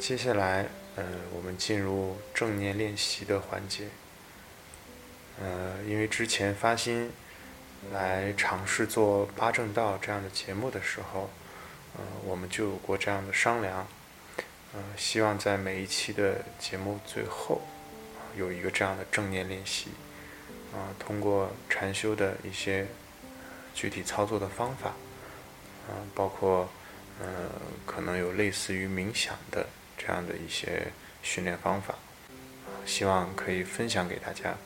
接下来，呃，我们进入正念练习的环节。呃，因为之前发心来尝试做八正道这样的节目的时候，呃，我们就有过这样的商量，呃，希望在每一期的节目最后，有一个这样的正念练习，啊，通过禅修的一些具体操作的方法，啊，包括，呃，可能有类似于冥想的。这样的一些训练方法，希望可以分享给大家。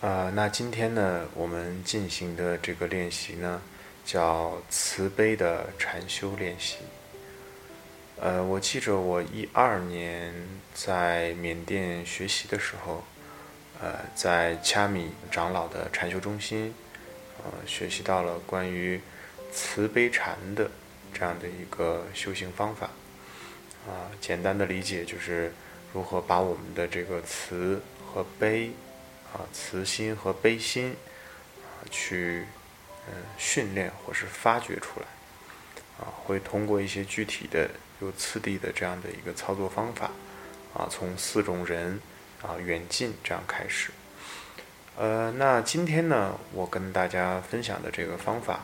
啊，那今天呢，我们进行的这个练习呢，叫慈悲的禅修练习。呃，我记着我一二年在缅甸学习的时候，呃，在恰米长老的禅修中心，呃，学习到了关于慈悲禅的这样的一个修行方法。啊，简单的理解就是如何把我们的这个慈和悲，啊，慈心和悲心，啊，去嗯训练或是发掘出来，啊，会通过一些具体的有次第的这样的一个操作方法，啊，从四种人啊远近这样开始。呃，那今天呢，我跟大家分享的这个方法，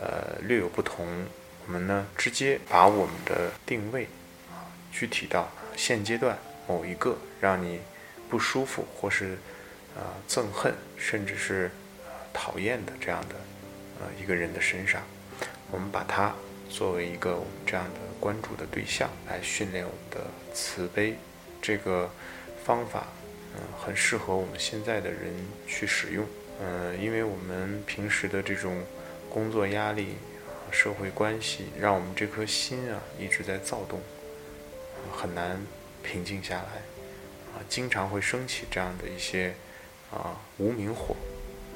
呃，略有不同。我们呢，直接把我们的定位。具体到现阶段某一个让你不舒服或是呃憎恨，甚至是讨厌的这样的呃一个人的身上，我们把它作为一个我们这样的关注的对象来训练我们的慈悲。这个方法嗯很适合我们现在的人去使用。嗯，因为我们平时的这种工作压力、社会关系，让我们这颗心啊一直在躁动。很难平静下来，啊，经常会升起这样的一些啊无名火，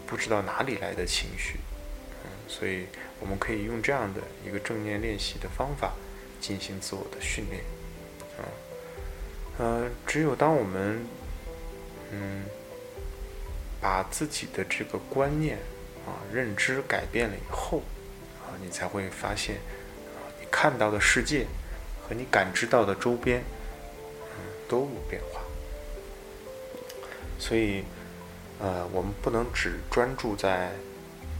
不知道哪里来的情绪，嗯，所以我们可以用这样的一个正念练习的方法进行自我的训练，啊，呃，只有当我们嗯把自己的这个观念啊认知改变了以后，啊，你才会发现啊你看到的世界。和你感知到的周边，嗯，都有变化。所以，呃，我们不能只专注在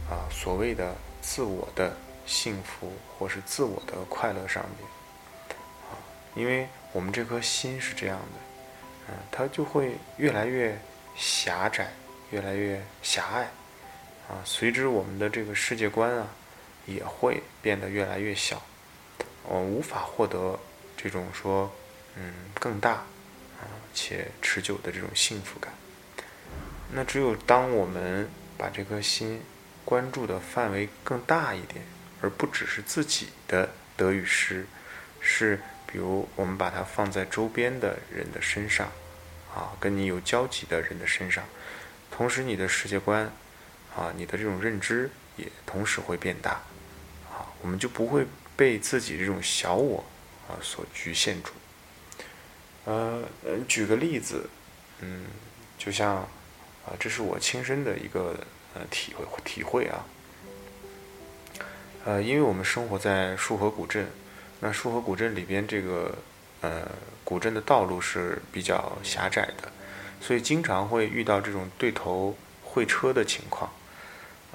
啊所谓的自我的幸福或是自我的快乐上面，啊，因为我们这颗心是这样的，嗯，它就会越来越狭窄，越来越狭隘，啊，随之我们的这个世界观啊，也会变得越来越小。我无法获得这种说，嗯，更大啊且持久的这种幸福感。那只有当我们把这颗心关注的范围更大一点，而不只是自己的得与失，是比如我们把它放在周边的人的身上，啊，跟你有交集的人的身上，同时你的世界观，啊，你的这种认知也同时会变大，啊，我们就不会。被自己这种小我啊所局限住。呃，举个例子，嗯，就像啊，这是我亲身的一个呃体会体会啊。呃，因为我们生活在束河古镇，那束河古镇里边这个呃古镇的道路是比较狭窄的，所以经常会遇到这种对头会车的情况。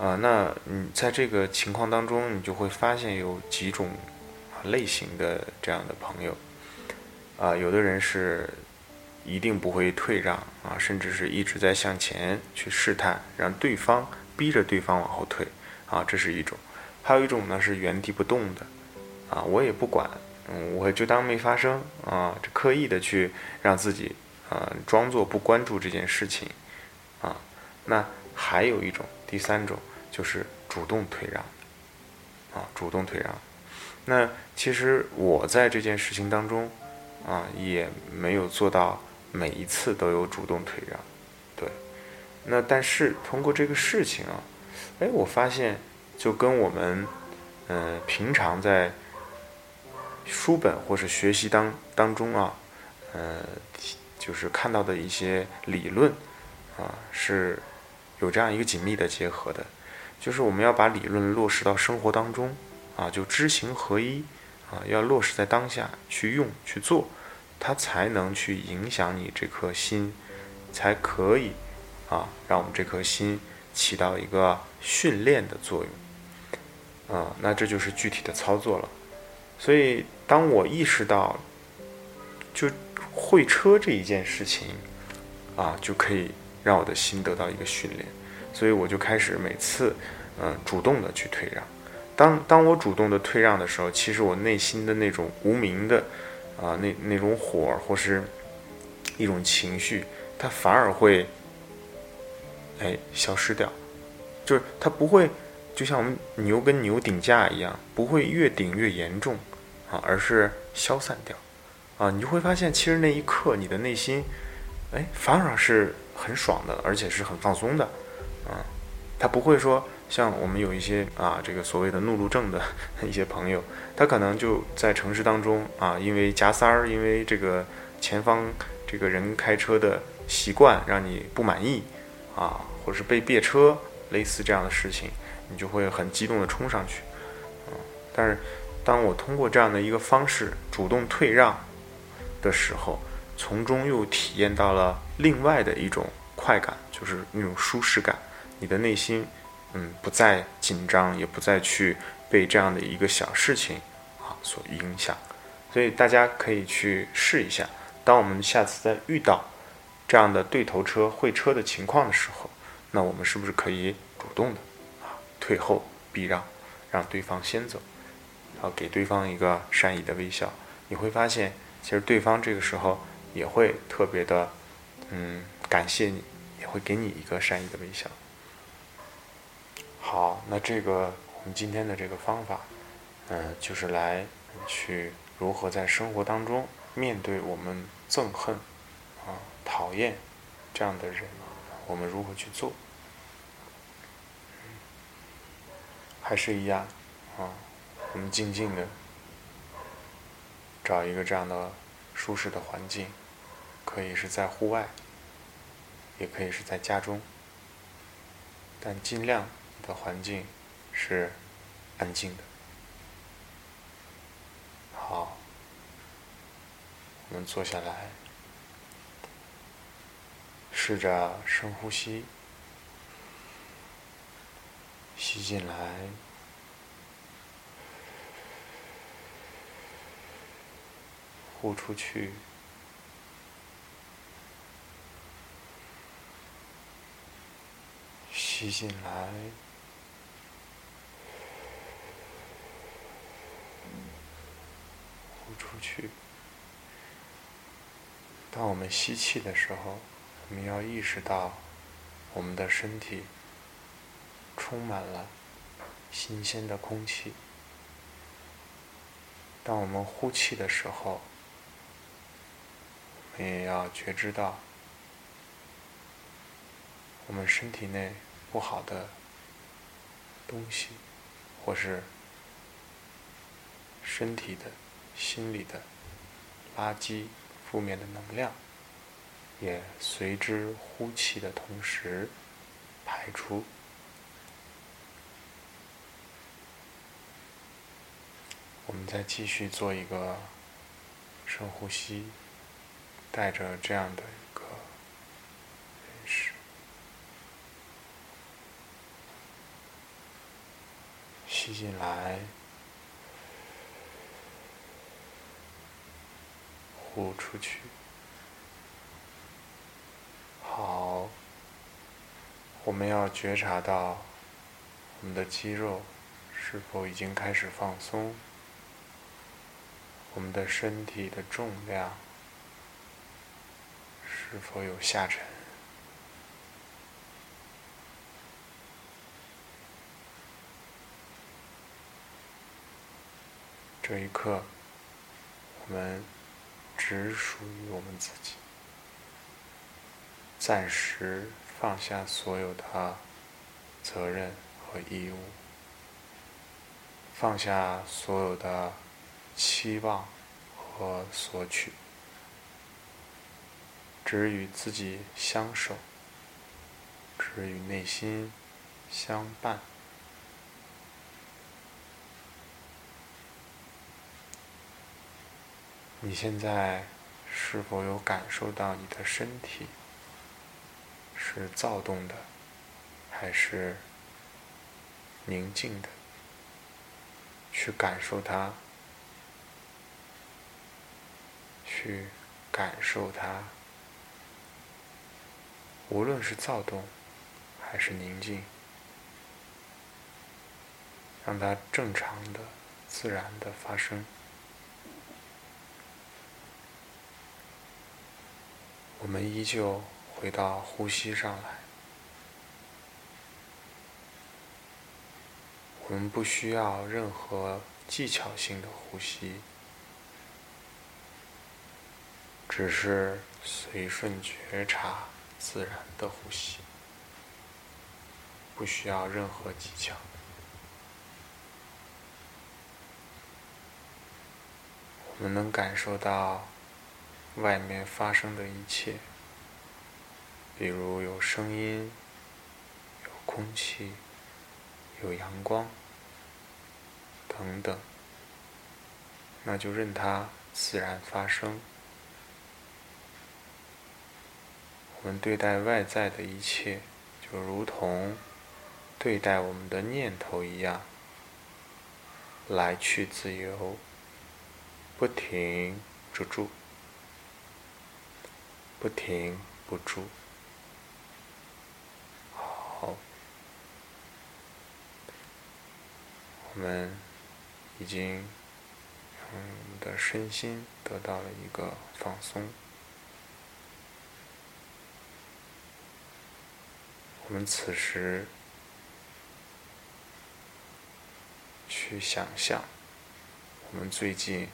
啊，那你在这个情况当中，你就会发现有几种类型的这样的朋友，啊，有的人是一定不会退让啊，甚至是一直在向前去试探，让对方逼着对方往后退。啊，这是一种；还有一种呢是原地不动的，啊，我也不管，我就当没发生啊，这刻意的去让自己啊装作不关注这件事情。啊，那。还有一种，第三种就是主动退让，啊，主动退让。那其实我在这件事情当中，啊，也没有做到每一次都有主动退让，对。那但是通过这个事情啊，哎，我发现就跟我们，嗯，平常在书本或是学习当当中啊，呃，就是看到的一些理论，啊，是。有这样一个紧密的结合的，就是我们要把理论落实到生活当中，啊，就知行合一，啊，要落实在当下去用去做，它才能去影响你这颗心，才可以啊，让我们这颗心起到一个训练的作用。啊，那这就是具体的操作了。所以，当我意识到，就会车这一件事情，啊，就可以让我的心得到一个训练，所以我就开始每次，嗯，主动的去退让。当当我主动的退让的时候，其实我内心的那种无名的，啊，那那种火或是一种情绪，它反而会，哎，消失掉，就是它不会，就像我们牛跟牛顶架一样，不会越顶越严重，啊，而是消散掉，啊，你就会发现，其实那一刻你的内心，哎，反而是很爽的，而且是很放松的，他不会说。像我们有一些啊，这个所谓的怒路症的一些朋友，他可能就在城市当中啊，因为夹塞儿，因为这个前方这个人开车的习惯让你不满意啊，或者是被别车，类似这样的事情，你就会很激动的冲上去。但是，当我通过这样的一个方式主动退让的时候，从中又体验到了另外的一种快感，就是那种舒适感，你的内心。嗯，不再紧张，也不再去被这样的一个小事情啊所影响，所以大家可以去试一下。当我们下次再遇到这样的对头车会车的情况的时候，那我们是不是可以主动的啊退后避让，让对方先走，然后给对方一个善意的微笑？你会发现，其实对方这个时候也会特别的嗯感谢你，也会给你一个善意的微笑。好，那这个我们今天的这个方法，嗯，就是来去如何在生活当中面对我们憎恨啊、讨厌这样的人，我们如何去做？还是一样啊，我们静静的找一个这样的舒适的环境，可以是在户外，也可以是在家中，但尽量。的环境是安静的。好，我们坐下来，试着深呼吸，吸进来，呼出去。吸进来。出去。当我们吸气的时候，我们要意识到我们的身体充满了新鲜的空气。当我们呼气的时候，我们也要觉知到我们身体内不好的东西，或是身体的。心里的垃圾、负面的能量，也随之呼气的同时排出。我们再继续做一个深呼吸，带着这样的一个认识，吸进来。呼出去，好。我们要觉察到我们的肌肉是否已经开始放松，我们的身体的重量是否有下沉。这一刻，我们。只属于我们自己，暂时放下所有的责任和义务，放下所有的期望和索取，只与自己相守，只与内心相伴。你现在是否有感受到你的身体是躁动的，还是宁静的？去感受它，去感受它，无论是躁动还是宁静，让它正常的、自然的发生。我们依旧回到呼吸上来，我们不需要任何技巧性的呼吸，只是随顺觉察自然的呼吸，不需要任何技巧。我们能感受到。外面发生的一切，比如有声音、有空气、有阳光等等，那就任它自然发生。我们对待外在的一切，就如同对待我们的念头一样，来去自由，不停止住。不停不住，好，我们已经让我们的身心得到了一个放松。我们此时去想象，我们最近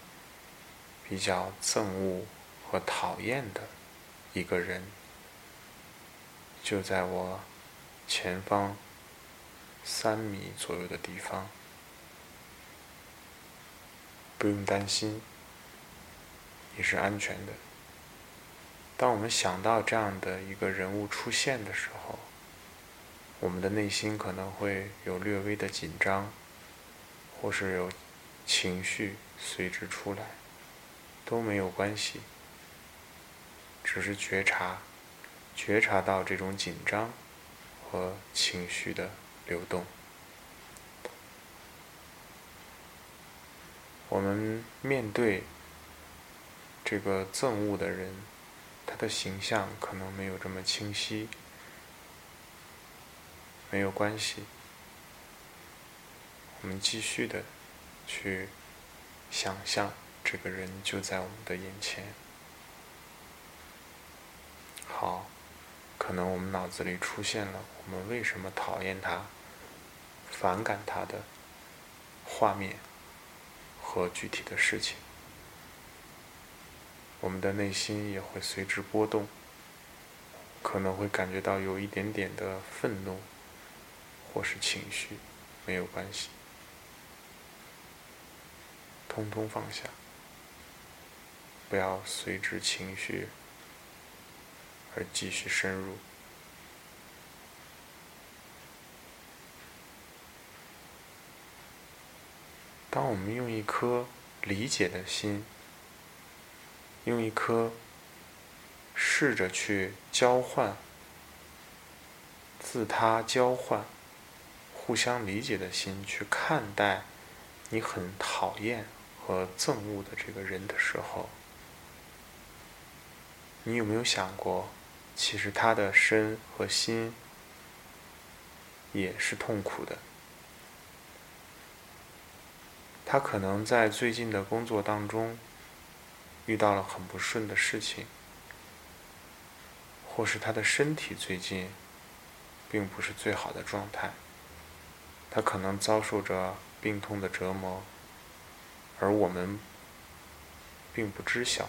比较憎恶和讨厌的。一个人就在我前方三米左右的地方，不用担心，你是安全的。当我们想到这样的一个人物出现的时候，我们的内心可能会有略微的紧张，或是有情绪随之出来，都没有关系。只是觉察，觉察到这种紧张和情绪的流动。我们面对这个憎恶的人，他的形象可能没有这么清晰，没有关系。我们继续的去想象这个人就在我们的眼前。好，可能我们脑子里出现了我们为什么讨厌他、反感他的画面和具体的事情，我们的内心也会随之波动，可能会感觉到有一点点的愤怒或是情绪，没有关系，通通放下，不要随之情绪。而继续深入。当我们用一颗理解的心，用一颗试着去交换、自他交换、互相理解的心去看待你很讨厌和憎恶的这个人的时候，你有没有想过？其实他的身和心也是痛苦的。他可能在最近的工作当中遇到了很不顺的事情，或是他的身体最近并不是最好的状态。他可能遭受着病痛的折磨，而我们并不知晓。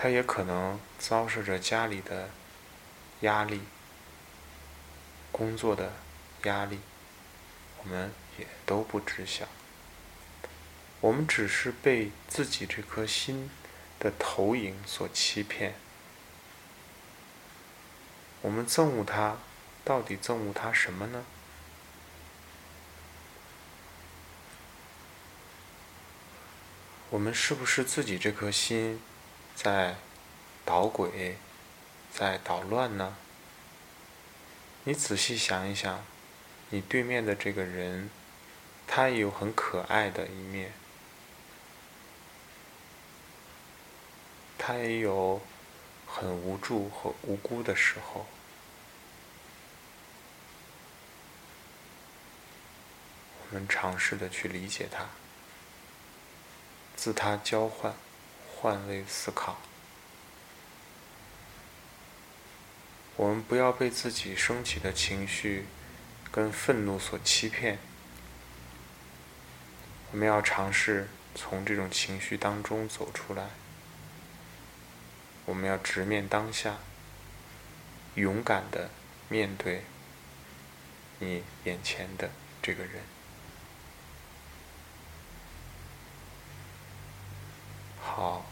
他也可能遭受着家里的压力、工作的压力，我们也都不知晓。我们只是被自己这颗心的投影所欺骗。我们憎恶他，到底憎恶他什么呢？我们是不是自己这颗心在捣鬼，在捣乱呢？你仔细想一想，你对面的这个人，他也有很可爱的一面，他也有很无助和无辜的时候。我们尝试的去理解他，自他交换，换位思考。我们不要被自己升起的情绪跟愤怒所欺骗。我们要尝试从这种情绪当中走出来。我们要直面当下，勇敢的面对你眼前的这个人。好，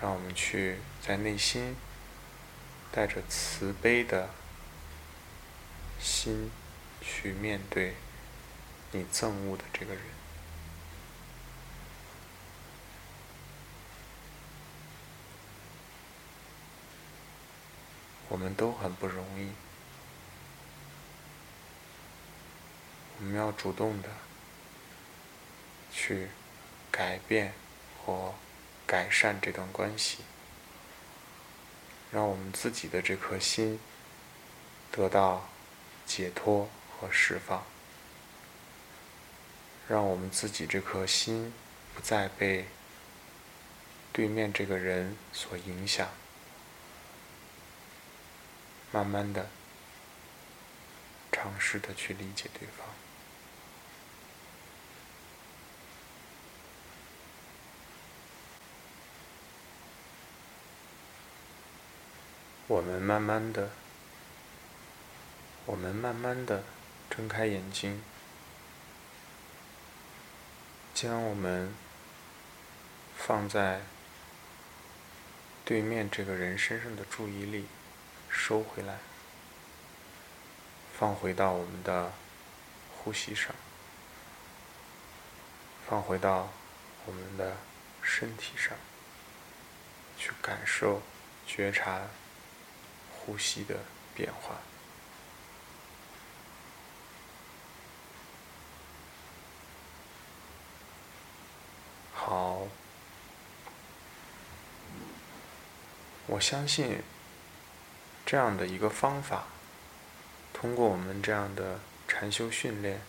让我们去在内心带着慈悲的心去面对你憎恶的这个人。我们都很不容易，我们要主动的去。改变和改善这段关系，让我们自己的这颗心得到解脱和释放，让我们自己这颗心不再被对面这个人所影响，慢慢的尝试的去理解对方。我们慢慢的，我们慢慢的睁开眼睛，将我们放在对面这个人身上的注意力收回来，放回到我们的呼吸上，放回到我们的身体上，去感受、觉察。呼吸的变化。好，我相信这样的一个方法，通过我们这样的禅修训练，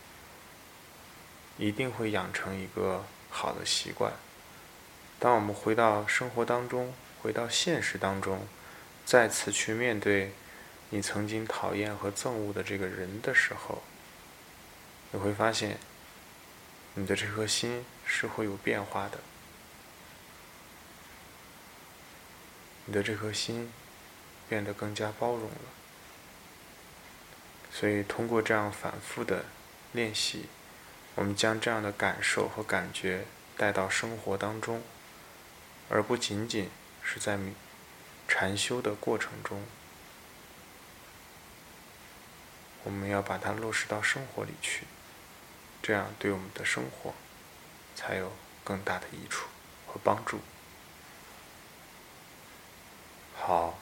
一定会养成一个好的习惯。当我们回到生活当中，回到现实当中。再次去面对你曾经讨厌和憎恶的这个人的时候，你会发现，你的这颗心是会有变化的。你的这颗心变得更加包容了。所以，通过这样反复的练习，我们将这样的感受和感觉带到生活当中，而不仅仅是在。禅修的过程中，我们要把它落实到生活里去，这样对我们的生活才有更大的益处和帮助。好，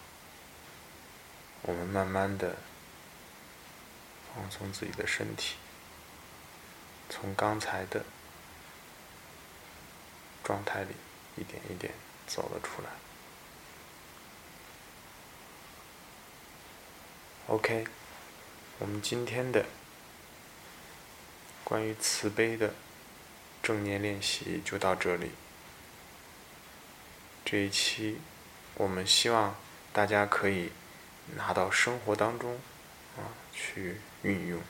我们慢慢的放松自己的身体，从刚才的状态里一点一点走了出来。OK，我们今天的关于慈悲的正念练习就到这里。这一期我们希望大家可以拿到生活当中啊去运用。